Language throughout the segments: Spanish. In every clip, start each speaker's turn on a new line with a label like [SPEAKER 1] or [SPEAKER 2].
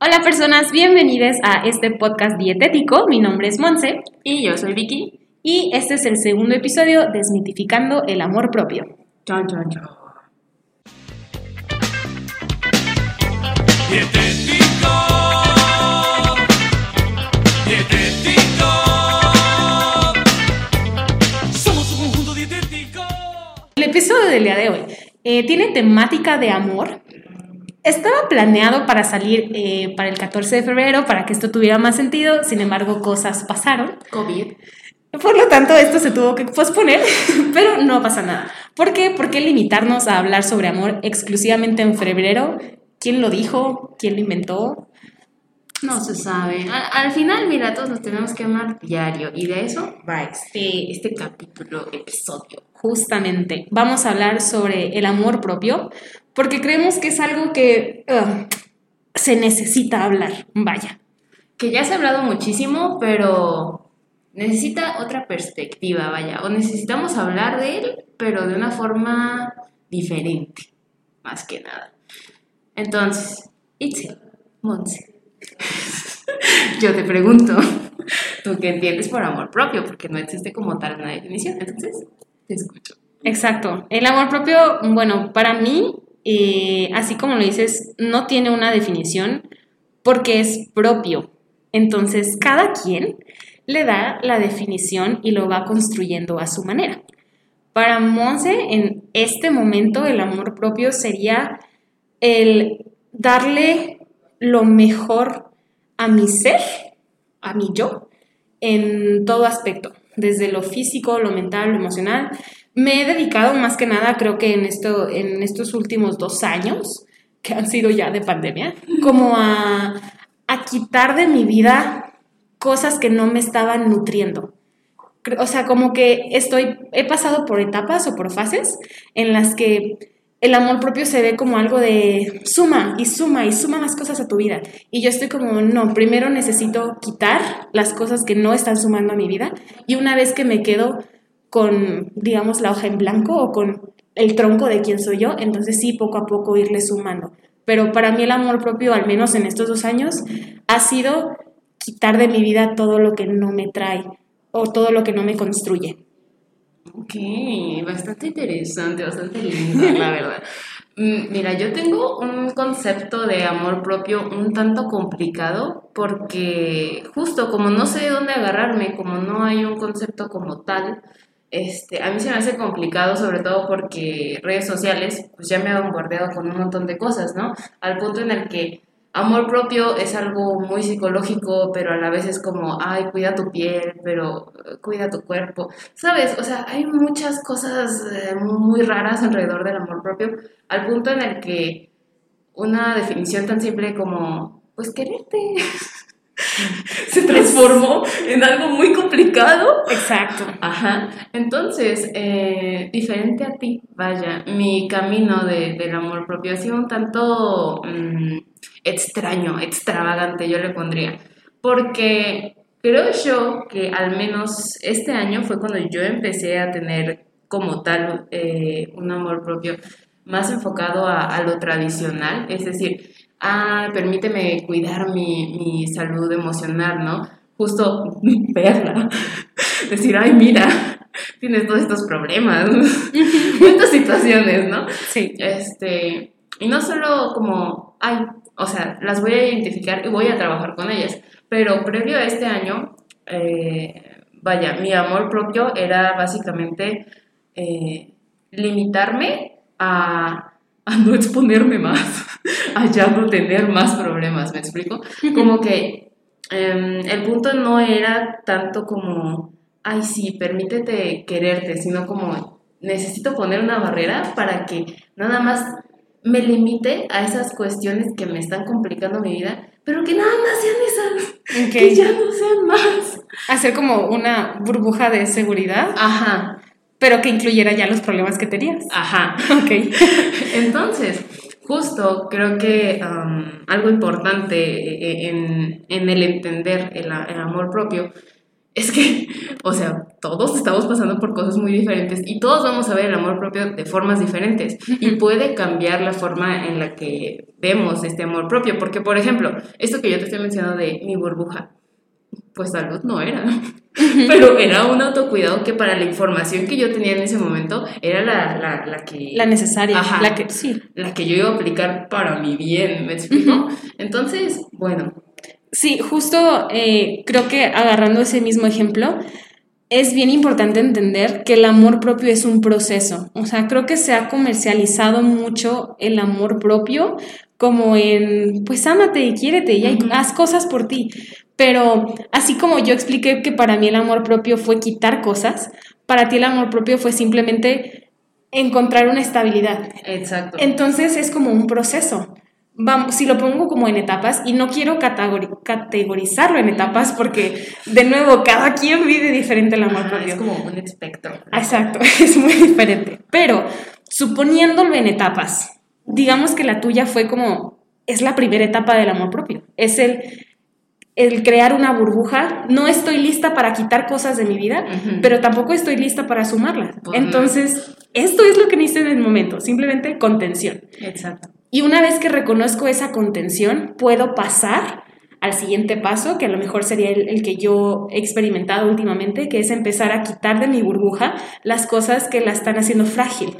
[SPEAKER 1] Hola personas, bienvenidas a este podcast dietético. Mi nombre es Monse
[SPEAKER 2] Y yo soy Vicky.
[SPEAKER 1] y este es el segundo episodio Desmitificando el amor propio.
[SPEAKER 2] Chao, chao, chao.
[SPEAKER 3] Dietético. Dietético. Somos un conjunto dietético.
[SPEAKER 1] El episodio del día de hoy eh, tiene temática de amor. Estaba planeado para salir eh, para el 14 de febrero, para que esto tuviera más sentido, sin embargo cosas pasaron.
[SPEAKER 2] COVID.
[SPEAKER 1] Por lo tanto, esto se tuvo que posponer, pero no pasa nada. ¿Por qué? ¿Por qué limitarnos a hablar sobre amor exclusivamente en febrero? ¿Quién lo dijo? ¿Quién lo inventó?
[SPEAKER 2] No se sabe. Al, al final, mira, todos nos tenemos que amar diario. Y de eso va este, este capítulo, episodio.
[SPEAKER 1] Justamente, vamos a hablar sobre el amor propio, porque creemos que es algo que se necesita hablar. Vaya.
[SPEAKER 2] Que ya se ha hablado muchísimo, pero necesita otra perspectiva, vaya. O necesitamos hablar de él, pero de una forma diferente. Más que nada. Entonces, Itzel, Monse. Yo te pregunto, ¿tú qué entiendes por amor propio? Porque no existe como tal una definición. Entonces, te escucho.
[SPEAKER 1] Exacto. El amor propio, bueno, para mí, eh, así como lo dices, no tiene una definición porque es propio. Entonces, cada quien le da la definición y lo va construyendo a su manera. Para Monse, en este momento, el amor propio sería el darle lo mejor a mi ser, a mi yo, en todo aspecto, desde lo físico, lo mental, lo emocional. Me he dedicado más que nada, creo que en, esto, en estos últimos dos años, que han sido ya de pandemia, como a, quitar de mi vida cosas que no me estaban nutriendo. O sea, como que estoy, he pasado por etapas o por fases en las que el amor propio se ve como algo de suma y suma y suma más cosas a tu vida. Y yo estoy como, no, primero necesito quitar las cosas que no están sumando a mi vida. Y una vez que me quedo con, digamos, la hoja en blanco o con el tronco de quién soy yo, entonces sí, poco a poco irle sumando. Pero para mí el amor propio, al menos en estos dos años, ha sido quitar de mi vida todo lo que no me trae o todo lo que no me construye.
[SPEAKER 2] Ok, bastante interesante, bastante lindo, la verdad. Mm, Mira, yo tengo un concepto de amor propio un tanto complicado porque justo como no sé de dónde agarrarme, como no hay un concepto como tal, este, a mí se me hace complicado sobre todo porque redes sociales pues ya me han bombardeado con un montón de cosas, ¿no? Al punto en el que amor propio es algo muy psicológico, pero a la vez es como, ay, cuida tu piel, pero eh, cuida tu cuerpo. ¿Sabes? O sea, hay muchas cosas eh, muy raras alrededor del amor propio, al punto en el que una definición tan simple como, pues quererte, se transformó en algo muy complicado.
[SPEAKER 1] Exacto.
[SPEAKER 2] Ajá. Entonces, eh, diferente a ti, vaya, mi camino de- del amor propio ha sido un tanto mm, extraño, extravagante, yo le pondría. Porque creo yo que al menos este año fue cuando yo empecé a tener como tal eh, un amor propio más enfocado a, a lo tradicional, es decir, ah, permíteme cuidar mi, mi salud emocional, ¿no? Justo verla, decir, ay, mira, tienes todos estos problemas, estas situaciones, ¿no?
[SPEAKER 1] Sí.
[SPEAKER 2] Este, y no solo como, ay, o sea, las voy a identificar y voy a trabajar con ellas, pero previo a este año, eh, vaya, mi amor propio era básicamente eh, limitarme a, a no exponerme más, a ya no tener más problemas, ¿me explico? Como que em, el punto no era tanto como, ay, sí, permítete quererte, sino como necesito poner una barrera para que nada más me limite a esas cuestiones que me están complicando mi vida, pero que nada más sean esas, que ya no sean más.
[SPEAKER 1] Hacer como una burbuja de seguridad,
[SPEAKER 2] Ajá,
[SPEAKER 1] pero que incluyera ya los problemas que tenías.
[SPEAKER 2] ajá.
[SPEAKER 1] Ok.
[SPEAKER 2] Entonces, justo creo que um, algo importante eh, en, en el entender el, el amor propio es que, o sea, todos estamos pasando por cosas muy diferentes y todos vamos a ver el amor propio de formas diferentes y puede cambiar la forma en la que vemos este amor propio, porque por ejemplo, esto que yo te estoy mencionando de mi burbuja, pues salud no era, pero era un autocuidado que para la información que yo tenía en ese momento era la, la, la que...
[SPEAKER 1] La necesaria,
[SPEAKER 2] Ajá.
[SPEAKER 1] la que sí.
[SPEAKER 2] la que yo iba a aplicar para mi bien, ¿me explico? Entonces, bueno,
[SPEAKER 1] Sí, justo eh, creo que agarrando ese mismo ejemplo, es bien importante entender que el amor propio es un proceso. O sea, creo que se ha comercializado mucho el amor propio como en, pues ámate y quiérete y hay-
[SPEAKER 2] Ujú.
[SPEAKER 1] haz cosas por ti. Pero así como yo expliqué que para mí el amor propio fue quitar cosas, para ti el amor propio fue simplemente encontrar una estabilidad.
[SPEAKER 2] exacto.
[SPEAKER 1] Entonces es como un proceso. Vamos, si lo pongo como en etapas, y no quiero categori- categorizarlo en etapas porque, de nuevo, cada quien vive diferente el amor propio.
[SPEAKER 2] es como un espectro.
[SPEAKER 1] Exacto, es muy diferente. Pero, suponiéndolo en etapas, digamos que la tuya fue como, es la primera etapa del amor propio. Es el, el crear una burbuja. No estoy lista para quitar cosas de mi vida, pero tampoco estoy lista para sumarlas. Entonces, esto es lo que necesito en el momento, simplemente contención.
[SPEAKER 2] Exacto.
[SPEAKER 1] Y una vez que reconozco esa contención, puedo pasar al siguiente paso, que a lo mejor sería el, el que yo he experimentado últimamente, que es empezar a quitar de mi burbuja las cosas que la están haciendo frágil.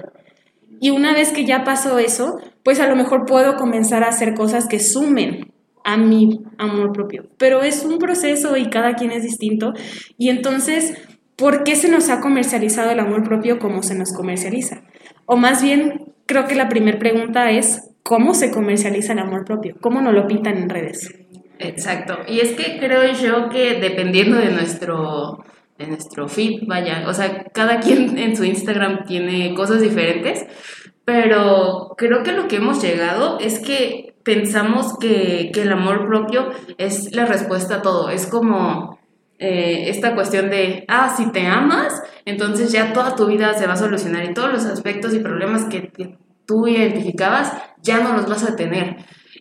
[SPEAKER 1] Y una vez que ya pasó eso, pues a lo mejor puedo comenzar a hacer cosas que sumen a mi amor propio. Pero es un proceso y cada quien es distinto. Y entonces, ¿por qué se nos ha comercializado el amor propio como se nos comercializa? O más bien, creo que la primera pregunta es, ¿cómo se comercializa el amor propio? ¿Cómo nos lo pintan en redes?
[SPEAKER 2] Exacto. Y es que creo yo que dependiendo de nuestro, de nuestro feed, vaya, o sea, cada quien en su Instagram tiene cosas diferentes, pero creo que lo que hemos llegado es que pensamos que, que el amor propio es la respuesta a todo. Es como eh, esta cuestión de, ah, si te amas, entonces ya toda tu vida se va a solucionar y todos los aspectos y problemas que, tú identificabas ya no los vas a tener.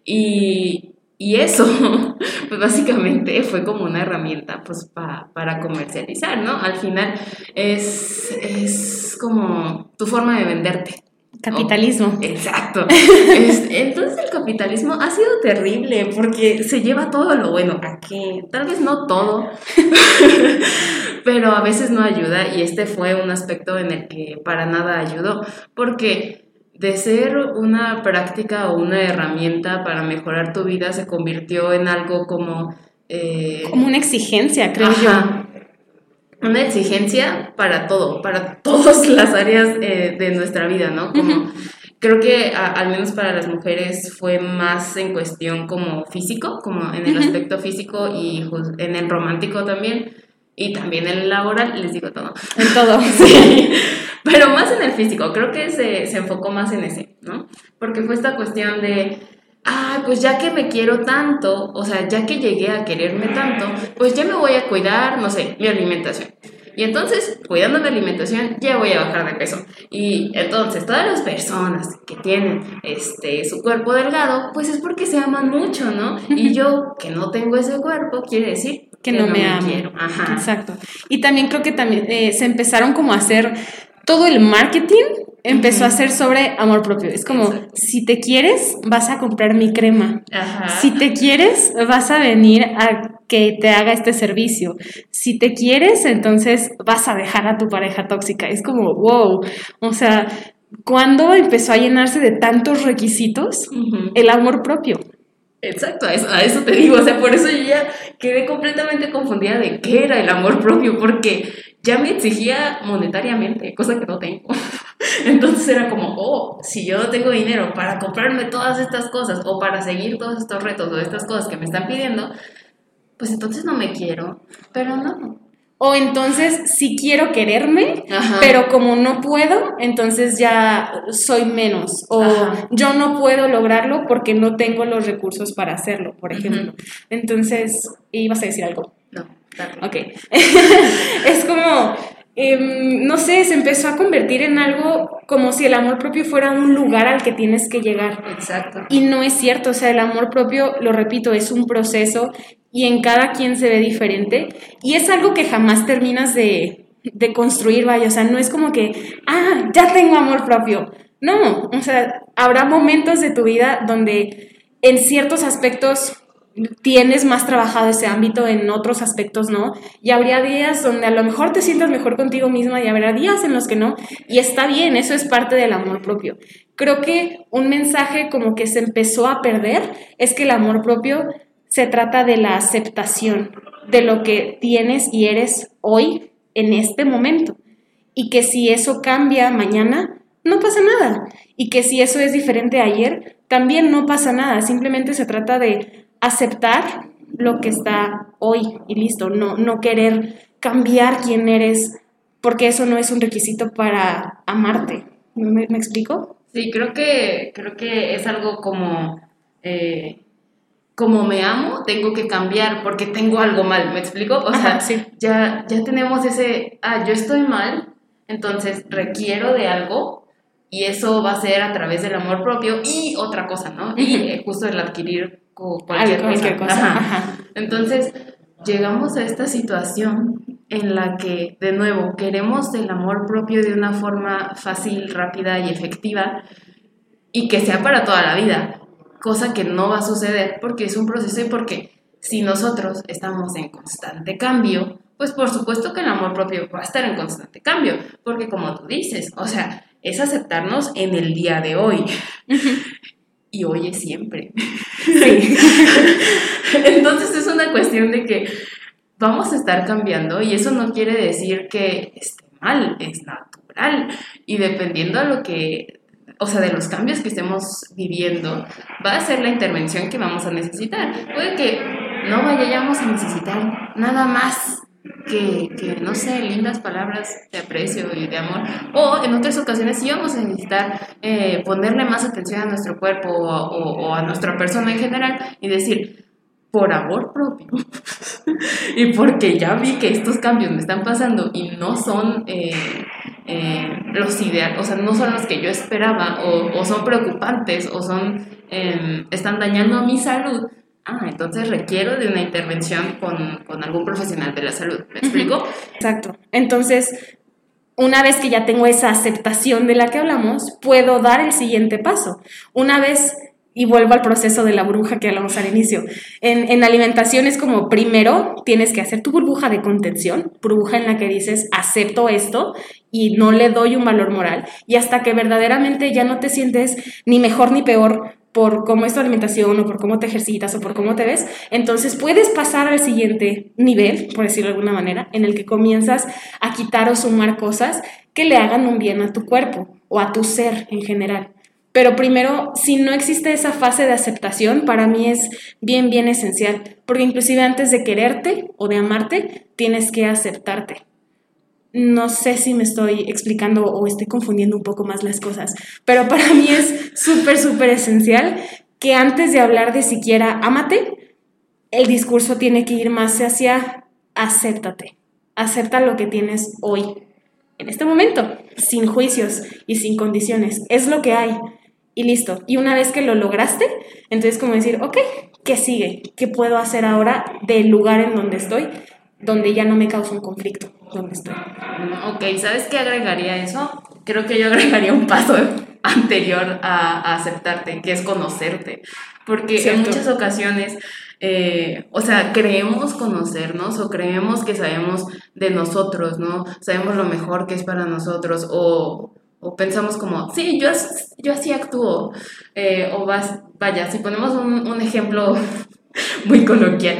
[SPEAKER 2] Y, y eso, pues básicamente fue como una herramienta pues pa- para comercializar, ¿no? Al final es, es como tu forma de venderte.
[SPEAKER 1] Capitalismo.
[SPEAKER 2] Exacto. Es- entonces el capitalismo ha sido terrible porque se lleva todo lo bueno aquí, tal vez no todo, pero a veces no ayuda y este fue un aspecto en el que para nada ayudó, porque de ser una práctica o una herramienta para mejorar tu vida se convirtió en algo como... eh,
[SPEAKER 1] Como una exigencia, creo
[SPEAKER 2] Ajá. Una exigencia para todo, para todas las áreas eh, de nuestra vida, ¿no? Como, Creo que a- al menos para las mujeres fue más en cuestión como físico, como en el
[SPEAKER 1] Ujú.
[SPEAKER 2] aspecto físico y jus- en el romántico también, y también en el laboral, les digo todo.
[SPEAKER 1] en todo.
[SPEAKER 2] Sí, pero más en el físico, creo que se, se enfocó más en ese, ¿no? Porque fue esta cuestión de, ay, pues ya que me quiero tanto, o sea, ya que llegué a quererme tanto, pues ya me voy a cuidar, no sé, mi alimentación. Y entonces, cuidando mi alimentación, ya voy a bajar de peso. Y entonces, todas las personas que tienen este, su cuerpo delgado, pues es porque se aman mucho, ¿no? Y yo, que no tengo ese cuerpo, quiere decir
[SPEAKER 1] que no, me amo.
[SPEAKER 2] quiero. Ajá.
[SPEAKER 1] Exacto. Y también creo que también eh, se empezaron como a hacer todo el marketing empezó a ser sobre amor propio. Es como,
[SPEAKER 2] Exacto.
[SPEAKER 1] si te quieres, vas a comprar mi crema.
[SPEAKER 2] Ajá.
[SPEAKER 1] Si te quieres, vas a venir a que te haga este servicio. Si te quieres, entonces vas a dejar a tu pareja tóxica. Es como, wow. O sea, ¿cuándo empezó a llenarse de tantos requisitos el amor propio?
[SPEAKER 2] Exacto, a eso, a eso te digo, o sea, por eso yo ya quedé completamente confundida de qué era el amor propio, porque ya me exigía monetariamente, cosa que no tengo. Entonces era como, oh, si yo no tengo dinero para comprarme todas estas cosas o para seguir todos estos retos o estas cosas que me están pidiendo, pues entonces no me quiero, pero no.
[SPEAKER 1] O entonces, si quiero quererme,
[SPEAKER 2] Ajá.
[SPEAKER 1] pero como no puedo, entonces ya soy menos. O
[SPEAKER 2] Ajá.
[SPEAKER 1] yo no puedo lograrlo porque no tengo los recursos para hacerlo, por ejemplo. Entonces, ibas a decir algo.
[SPEAKER 2] No, dale.
[SPEAKER 1] Ok. es como, em, no sé, se empezó a convertir en algo como si el amor propio fuera un lugar al que tienes que llegar.
[SPEAKER 2] Exacto.
[SPEAKER 1] Y no es cierto, o sea, el amor propio, lo repito, es un proceso y en cada quien se ve diferente y es algo que jamás terminas de, de construir, vaya, o sea, no es como que, ah, ya tengo amor propio. No, o sea, habrá momentos de tu vida donde en ciertos aspectos tienes más trabajado ese ámbito, en otros aspectos no, y habría días donde a lo mejor te sientas mejor contigo misma y habrá días en los que no, y está bien, eso es parte del amor propio. Creo que un mensaje como que se empezó a perder es que el amor propio se trata de la aceptación de lo que tienes y eres hoy, en este momento, y que si eso cambia mañana, no pasa nada, y que si eso es diferente ayer, también no pasa nada, simplemente se trata de aceptar lo que está hoy y listo, no, no querer cambiar quién eres, porque eso no es un requisito para amarte. ¿Me, me explico?
[SPEAKER 2] Sí, creo que, creo que es algo como, eh, como me amo, tengo que cambiar porque tengo algo mal, ¿me explico? O sea,
[SPEAKER 1] Ajá, sí.
[SPEAKER 2] ya, ya tenemos ese, ah, yo estoy mal, entonces requiero de algo y eso va a ser a través del amor propio y otra cosa, ¿no? Y eh, justo el adquirir cualquier, cosa.
[SPEAKER 1] cosa.
[SPEAKER 2] Ajá.
[SPEAKER 1] Ajá.
[SPEAKER 2] Entonces, llegamos a esta situación en la que, de nuevo, queremos el amor propio de una forma fácil, rápida y efectiva y que sea para toda la vida, cosa que no va a suceder porque es un proceso y porque si nosotros estamos en constante cambio, pues por supuesto que el amor propio va a estar en constante cambio, porque como tú dices, o sea, es aceptarnos en el día de hoy. Y hoy es siempre.
[SPEAKER 1] Sí.
[SPEAKER 2] Entonces es una cuestión de que vamos a estar cambiando y eso no quiere decir que esté mal, es natural. Y dependiendo a lo que, o sea, de los cambios que estemos viviendo, va a ser la intervención que vamos a necesitar. Puede que no vayamos a necesitar nada más que, que, no sé, lindas palabras de aprecio y de amor. O en otras ocasiones sí vamos a necesitar eh, ponerle más atención a nuestro cuerpo o, a nuestra persona en general y decir, por amor propio y porque ya vi que estos cambios me están pasando y no son eh, eh, los ideales, o sea, no son los que yo esperaba o, son preocupantes o son, eh, están dañando mi salud. Ah, entonces requiero de una intervención con, con algún profesional de la salud. ¿Me explico?
[SPEAKER 1] Exacto. Entonces, una vez que ya tengo esa aceptación de la que hablamos, puedo dar el siguiente paso. Una vez, y vuelvo al proceso de la burbuja que hablamos al inicio, en, en alimentación es como primero tienes que hacer tu burbuja de contención, burbuja en la que dices, acepto esto y no le doy un valor moral, y hasta que verdaderamente ya no te sientes ni mejor ni peor por cómo es tu alimentación o por cómo te ejercitas o por cómo te ves, entonces puedes pasar al siguiente nivel, por decirlo de alguna manera, en el que comienzas a quitar o sumar cosas que le hagan un bien a tu cuerpo o a tu ser en general. Pero primero, si no existe esa fase de aceptación, para mí es bien, bien esencial, porque inclusive antes de quererte o de amarte, tienes que aceptarte. No sé si me estoy explicando o estoy confundiendo un poco más las cosas, pero para mí es súper, súper esencial que antes de hablar de siquiera ámate, el discurso tiene que ir más hacia acéptate, acepta lo que tienes hoy, en este momento, sin juicios y sin condiciones, es lo que hay y listo. Y una vez que lo lograste, entonces como decir, ok, ¿qué sigue? ¿Qué puedo hacer ahora del lugar en donde estoy, donde ya no me causa un conflicto, donde estoy?
[SPEAKER 2] Ok, ¿sabes qué agregaría eso? Creo que yo agregaría un paso anterior a, a aceptarte, que es conocerte. Porque en muchas ocasiones, eh, o sea, creemos conocernos o creemos que sabemos de nosotros, ¿no? Sabemos lo mejor que es para nosotros o, o pensamos como, sí, yo, yo así actúo. Eh, o vas, vaya, si ponemos un, un ejemplo muy coloquial,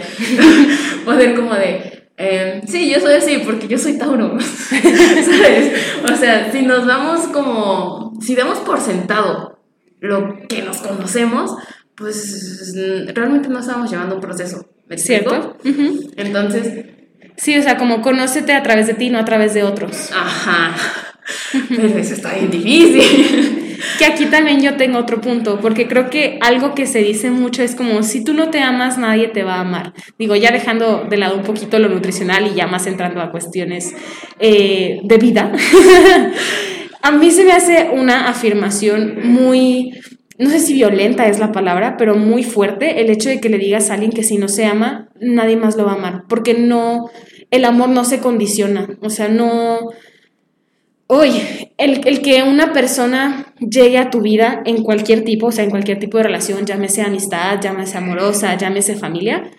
[SPEAKER 2] poder como de, eh, sí, yo soy así porque yo soy Tauro, ¿sabes? O sea, si nos vamos como, si damos por sentado lo que nos conocemos, pues realmente no estamos llevando un proceso.
[SPEAKER 1] ¿Cierto?
[SPEAKER 2] Entonces,
[SPEAKER 1] Sí, o sea, como conócete a través de ti, no a través de otros.
[SPEAKER 2] ajá, pero eso está bien difícil.
[SPEAKER 1] Que aquí también yo tengo otro punto, porque creo que algo que se dice mucho es como, si tú no te amas, nadie te va a amar. Digo, ya dejando de lado un poquito lo nutricional y ya más entrando a cuestiones eh, de vida, a mí se me hace una afirmación muy no sé si violenta es la palabra, pero muy fuerte el hecho de que le digas a alguien que si no se ama, nadie más lo va a amar, porque no, el amor no se condiciona, o sea, no... Oye, el, el que una persona llegue a tu vida en cualquier tipo, o sea, en cualquier tipo de relación, llámese amistad, llámese amorosa, llámese familia,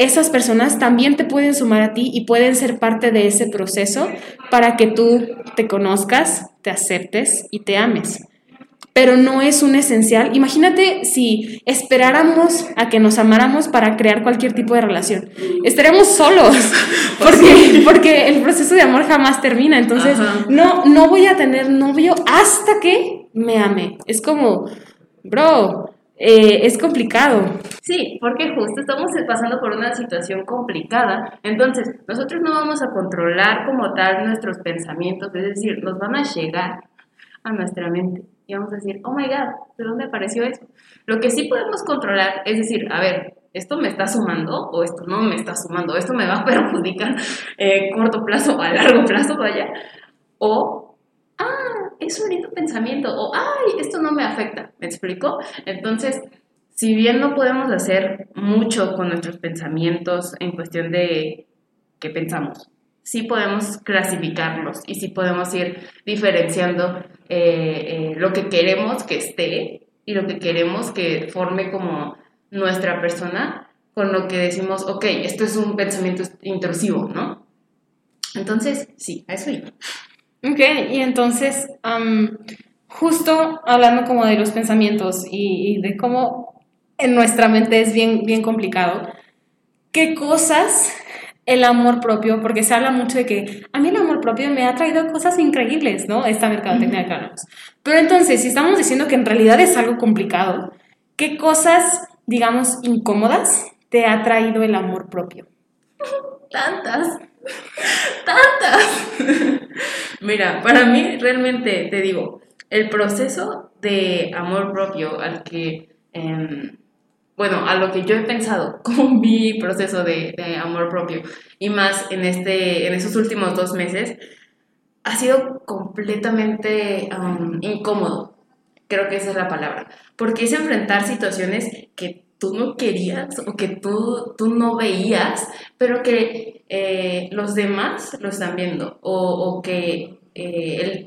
[SPEAKER 1] esas personas también te pueden sumar a ti y pueden ser parte de ese proceso para que tú te conozcas, te aceptes y te ames. Pero no es un esencial. Imagínate si esperáramos a que nos amáramos para crear cualquier tipo de relación. Estaríamos solos, porque, porque el proceso de amor jamás termina. Entonces,
[SPEAKER 2] Ajá.
[SPEAKER 1] no, no voy a tener novio hasta que me ame. Es como, bro, eh, es complicado.
[SPEAKER 2] Sí, porque justo estamos pasando por una situación complicada. Entonces, nosotros no vamos a controlar como tal nuestros pensamientos, es decir, nos van a llegar a nuestra mente y vamos a decir, oh my god, ¿de dónde apareció eso? Lo que sí podemos controlar es decir, a ver, esto me está sumando o esto no me está sumando, esto me va a perjudicar eh, corto plazo o a largo plazo, vaya, o, ah, es un bonito pensamiento, o, ay, esto no me afecta, ¿me explico? Entonces, si bien no podemos hacer mucho con nuestros pensamientos en cuestión de qué pensamos, sí podemos clasificarlos y sí podemos ir diferenciando eh, eh, lo que queremos que esté y lo que queremos que forme como nuestra persona con lo que decimos, ok, esto es un pensamiento intrusivo, ¿no? Entonces, sí, a eso iba.
[SPEAKER 1] Ok, y entonces, am, justo hablando como de los pensamientos y, y de cómo en nuestra mente es bien, bien complicado, ¿qué cosas el amor propio, porque se habla mucho de que a mí el amor propio me ha traído cosas increíbles, ¿no? Esta mercadotecnia que hablamos. Pero entonces, si estamos diciendo que en realidad es algo complicado, ¿qué cosas, digamos, incómodas te ha traído el amor propio?
[SPEAKER 2] Tantas, tantas. Mira, para mí realmente te digo, el proceso de amor propio al que, em, bueno, a lo que yo he pensado como mi proceso de, de amor propio y más en, este, en esos últimos dos meses, ha sido completamente um, incómodo. Creo que esa es la palabra. Porque es enfrentar situaciones que tú no querías o que tú, tú no veías, pero que eh, los demás lo están viendo. O, o que eh, el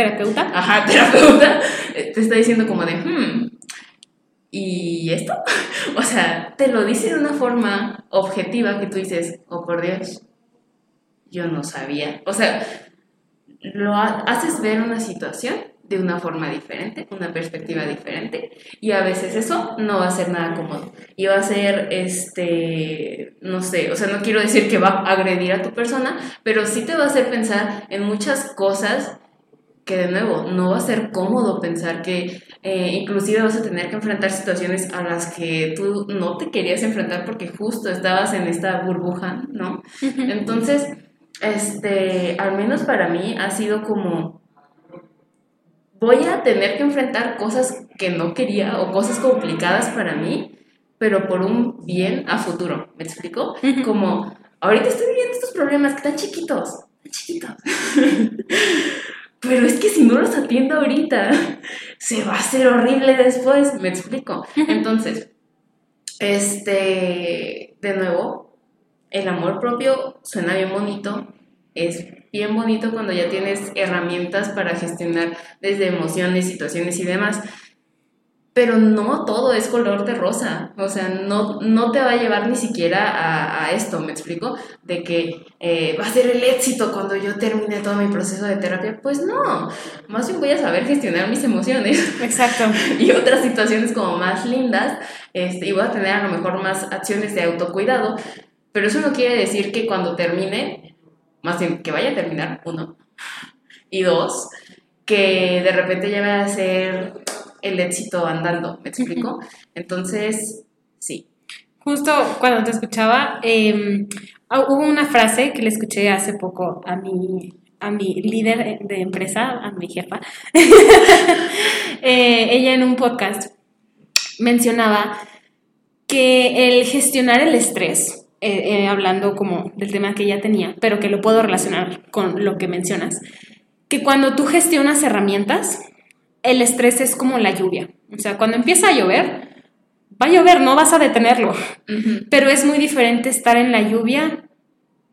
[SPEAKER 1] ¿Terapeuta?
[SPEAKER 2] ajá, terapeuta eh, te está diciendo como de, hmm, ¿y esto? O sea, te lo dice de una forma objetiva que tú dices, oh por Dios, yo no sabía. O sea, lo ha- haces ver una situación de una forma diferente, una perspectiva diferente, y a veces eso no va a ser nada cómodo. Y va a ser, este, no sé, o sea, no quiero decir que va a agredir a tu persona, pero sí te va a hacer pensar en muchas cosas que de nuevo no va a ser cómodo pensar que eh, inclusive vas a tener que enfrentar situaciones a las que tú no te querías enfrentar porque justo estabas en esta burbuja, ¿no? Entonces, este, al menos para mí ha sido como voy a tener que enfrentar cosas que no quería o cosas complicadas para mí, pero por un bien a futuro, ¿me explico? Como ahorita estoy viviendo estos problemas que están chiquitos, chiquitos. Pero es que si no los atiendo ahorita, se va a hacer horrible después, me explico. Entonces, este, de nuevo, el amor propio suena bien bonito, es bien bonito cuando ya tienes herramientas para gestionar desde emociones, situaciones y demás. Pero no todo es color de rosa, o sea, no, no te va a llevar ni siquiera a, a esto, ¿me explico? De que eh, va a ser el éxito cuando yo termine todo mi proceso de terapia. Pues no, más bien voy a saber gestionar mis emociones
[SPEAKER 1] Exacto.
[SPEAKER 2] y otras situaciones como más lindas, este, y voy a tener a lo mejor más acciones de autocuidado, pero eso no quiere decir que cuando termine, más bien que vaya a terminar, uno, y dos, que de repente ya va a ser el éxito andando, ¿me explico? Entonces, sí.
[SPEAKER 1] Justo cuando te escuchaba, eh, ah, hubo una frase que le escuché hace poco a mi, a mi líder de empresa, a mi jefa. Eh, ella en un podcast mencionaba que el gestionar el estrés, eh, eh, hablando como del tema que ella tenía, pero que lo puedo relacionar con lo que mencionas, que cuando tú gestionas herramientas, el estrés es como la lluvia. O sea, cuando empieza a llover, va a llover, no vas a detenerlo. Pero es muy diferente estar en la lluvia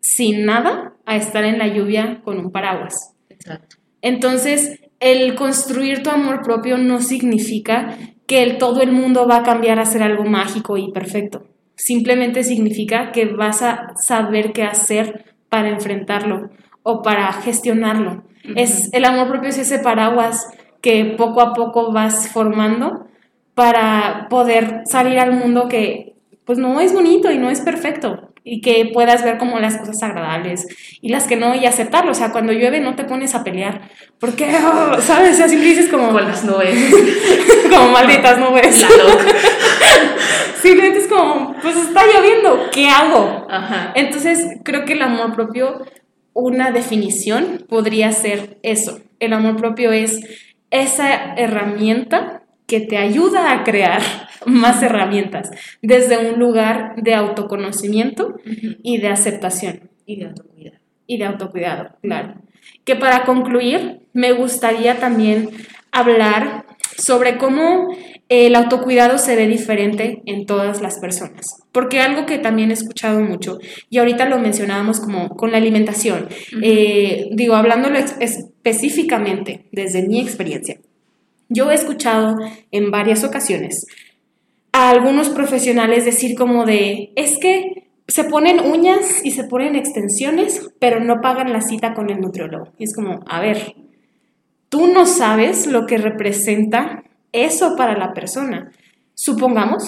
[SPEAKER 1] sin nada a estar en la lluvia con un paraguas.
[SPEAKER 2] Exacto.
[SPEAKER 1] Entonces, el construir tu amor propio no significa que el, todo el mundo va a cambiar a ser algo mágico y perfecto. Simplemente significa que vas a saber qué hacer para enfrentarlo o para gestionarlo. Es, el amor propio es ese paraguas que poco a poco vas formando para poder salir al mundo que pues no es bonito y no es perfecto y que puedas ver como las cosas agradables y las que no y aceptarlo. O sea, cuando llueve no te pones a pelear porque, oh, ¿sabes? O sea, siempre dices como,
[SPEAKER 2] Con las nubes.
[SPEAKER 1] como malditas nubes.
[SPEAKER 2] La loca.
[SPEAKER 1] Simplemente es como, pues está lloviendo, ¿qué hago?
[SPEAKER 2] Ajá.
[SPEAKER 1] Entonces, creo que el amor propio, una definición podría ser eso. El amor propio es esa herramienta que te ayuda a crear más herramientas desde un lugar de autoconocimiento y de aceptación
[SPEAKER 2] Y de autocuidado.
[SPEAKER 1] y de autocuidado, claro. Que para concluir, me gustaría también hablar sobre cómo el autocuidado se ve diferente en todas las personas. Porque algo que también he escuchado mucho, y ahorita lo mencionábamos como con la alimentación, eh, digo, hablándolo específicamente desde mi experiencia, yo he escuchado en varias ocasiones a algunos profesionales decir como de, es que se ponen uñas y se ponen extensiones, pero no pagan la cita con el nutriólogo. Y es como, a ver, tú no sabes lo que representa eso para la persona. Supongamos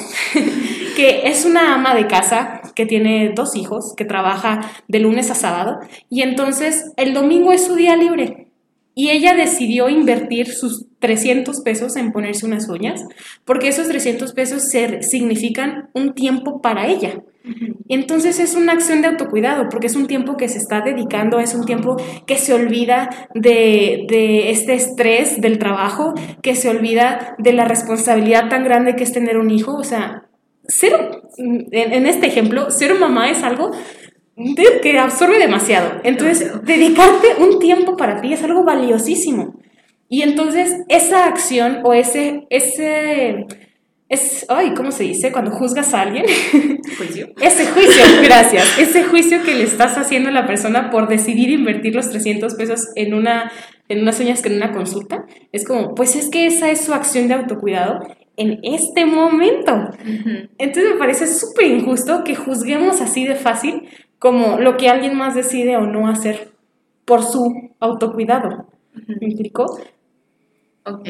[SPEAKER 1] que es una ama de casa que tiene dos hijos, que trabaja de lunes a sábado, y entonces el domingo es su día libre. Y ella decidió invertir sus 300 pesos en ponerse unas uñas, porque esos 300 pesos significan un tiempo para ella. Entonces es una acción de autocuidado, porque es un tiempo que se está dedicando, es un tiempo que se olvida de, de este estrés del trabajo, que se olvida de la responsabilidad tan grande que es tener un hijo. O sea, ser, en, en este ejemplo, ser mamá es algo de- que absorbe demasiado. Entonces, dedicarte un tiempo para ti es algo valiosísimo. Y entonces esa acción o ese, ese, es, ay, ¿cómo se dice? Cuando juzgas a alguien,
[SPEAKER 2] Juicio.
[SPEAKER 1] ese juicio, gracias, ese juicio que le estás haciendo a la persona por decidir invertir los 300 pesos en una, en unas uñas que en una consulta, es como, pues es que esa es su acción de autocuidado en este momento.
[SPEAKER 2] Ujú.
[SPEAKER 1] Entonces me parece súper injusto que juzguemos así de fácil como lo que alguien más decide o no hacer por su autocuidado. ¿Me explicó?
[SPEAKER 2] Ok.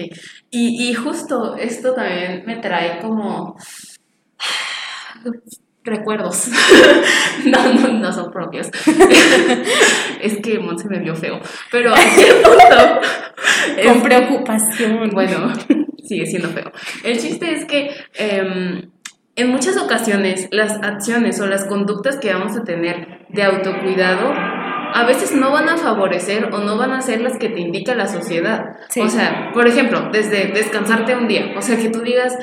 [SPEAKER 2] Y, y justo esto también me trae como recuerdos. no, no, no son propios. es que Monse me vio feo. Pero el punto es-
[SPEAKER 1] Con preocupación.
[SPEAKER 2] Bueno, sigue siendo feo. El chiste es que em, en muchas ocasiones las acciones o las conductas que vamos a tener de autocuidado a veces no van a favorecer o no van a ser las que te indica la sociedad.
[SPEAKER 1] Sí.
[SPEAKER 2] O sea, por ejemplo, desde descansarte un día. O sea, que tú digas,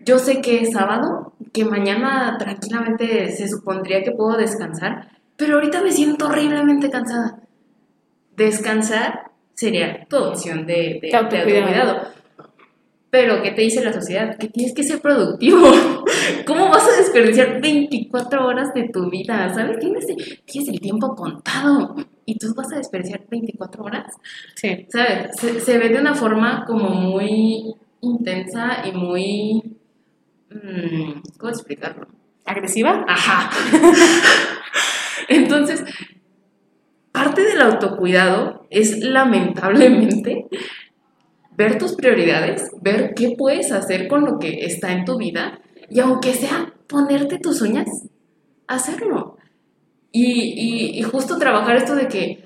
[SPEAKER 2] yo sé que es sábado, que mañana tranquilamente se supondría que puedo descansar, pero ahorita me siento horriblemente cansada. Descansar sería tu opción de, de,
[SPEAKER 1] De autocuidado.
[SPEAKER 2] Pero, ¿qué te dice la sociedad? Que tienes que ser productivo. ¿Cómo vas a desperdiciar 24 horas de tu vida? ¿Sabes? Tienes, tienes el tiempo contado y tú vas a desperdiciar 24 horas.
[SPEAKER 1] Sí.
[SPEAKER 2] ¿Sabes? Se, se ve de una forma como muy intensa y muy... mm, ¿Cómo explicarlo?
[SPEAKER 1] ¿Agresiva?
[SPEAKER 2] Ajá. Entonces, parte del autocuidado es lamentablemente ver tus prioridades, ver qué puedes hacer con lo que está en tu vida y aunque sea ponerte tus uñas, hacerlo. Y, y- y justo trabajar esto de que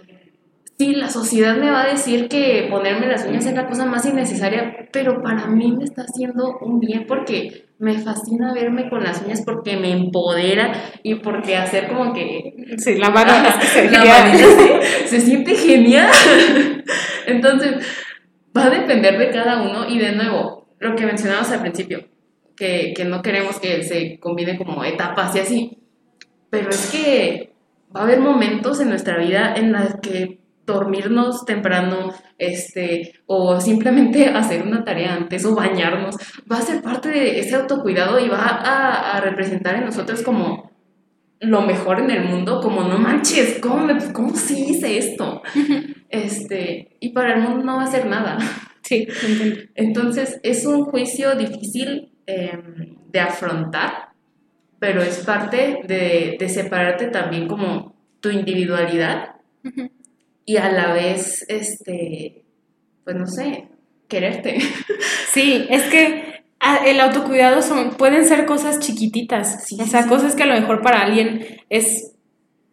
[SPEAKER 2] sí, la sociedad me va a decir que ponerme las uñas es la cosa más innecesaria, pero para mí me está haciendo un bien porque me fascina verme con las uñas porque me empodera y porque hacer como que
[SPEAKER 1] Sí, la mano se
[SPEAKER 2] siente genial. Entonces, va a depender de cada uno y de nuevo, lo que mencionabas al principio, que, que no queremos que se combine como etapas y así, pero es que va a haber momentos en nuestra vida en las que dormirnos temprano, este, o simplemente hacer una tarea antes o bañarnos, va a ser parte de ese autocuidado y va a, a representar en nosotros como lo mejor en el mundo, como no manches, ¿cómo, me, cómo sí hice esto? Este, y para el mundo no va a ser nada.
[SPEAKER 1] Sí, entiendo.
[SPEAKER 2] Entonces, es un juicio difícil eh, de afrontar, pero es parte de, de separarte también como tu individualidad y a la vez, este, pues no sé, quererte.
[SPEAKER 1] Sí, es que el autocuidado son, pueden ser cosas chiquititas,
[SPEAKER 2] Sí,
[SPEAKER 1] o sea,
[SPEAKER 2] sí.
[SPEAKER 1] cosas que a lo mejor para alguien es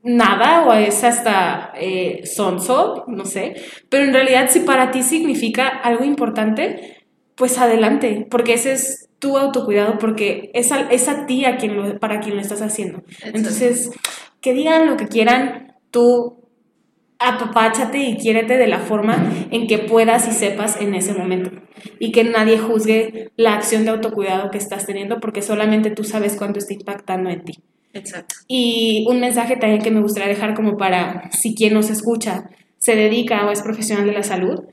[SPEAKER 1] nada o es hasta eh, sonso, no sé, pero en realidad si para ti significa algo importante, pues adelante, porque ese es tu autocuidado, porque es a, es a ti a quien lo, para quien lo estás haciendo. Entonces, que digan lo que quieran, tú apapáchate y quiérete de la forma en que puedas y sepas en ese momento. Y que nadie juzgue la acción de autocuidado que estás teniendo porque solamente tú sabes cuánto está impactando en ti.
[SPEAKER 2] Exacto.
[SPEAKER 1] Y un mensaje también que me gustaría dejar como para si quien nos escucha se dedica o es profesional de la salud.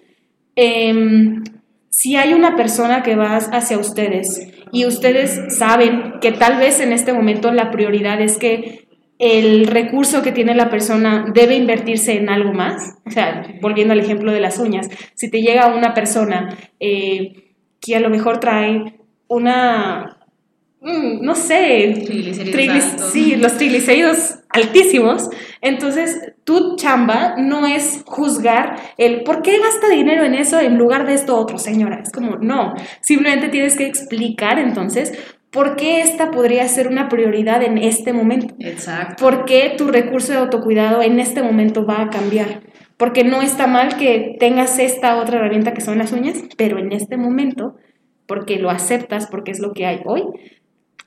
[SPEAKER 1] em, si hay una persona que va hacia ustedes y ustedes saben que tal vez en este momento la prioridad es que el recurso que tiene la persona debe invertirse en algo más, o sea, volviendo al ejemplo de las uñas, si te llega una persona eh, que a lo mejor trae una, mm, no sé,
[SPEAKER 2] Triglicéridos
[SPEAKER 1] Triglic- sí, los triglicéridos altísimos. Entonces, tu chamba no es juzgar el por qué gasta dinero en eso en lugar de esto otro, señora. Es como, no, simplemente tienes que explicar entonces por qué esta podría ser una prioridad en este momento.
[SPEAKER 2] Exacto.
[SPEAKER 1] ¿Por qué tu recurso de autocuidado en este momento va a cambiar? Porque no está mal que tengas esta otra herramienta que son las uñas, pero en este momento, porque lo aceptas, porque es lo que hay hoy,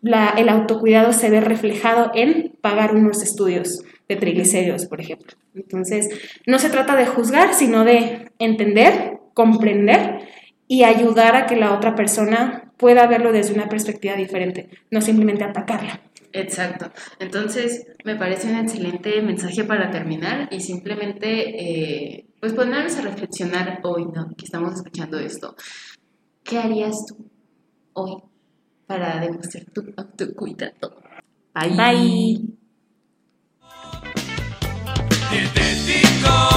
[SPEAKER 1] la- el autocuidado se ve reflejado en pagar unos estudios de triglicéridos, por ejemplo. Entonces, no se trata de juzgar, sino de entender, comprender y ayudar a que la otra persona pueda verlo desde una perspectiva diferente, no simplemente atacarla.
[SPEAKER 2] Exacto. Entonces, me parece un excelente mensaje para terminar y simplemente, eh, pues ponernos a reflexionar hoy, ¿no? Que estamos escuchando esto. ¿Qué harías tú hoy para demostrar tu autocuidado? Bye.
[SPEAKER 1] Bye.
[SPEAKER 3] Dietético.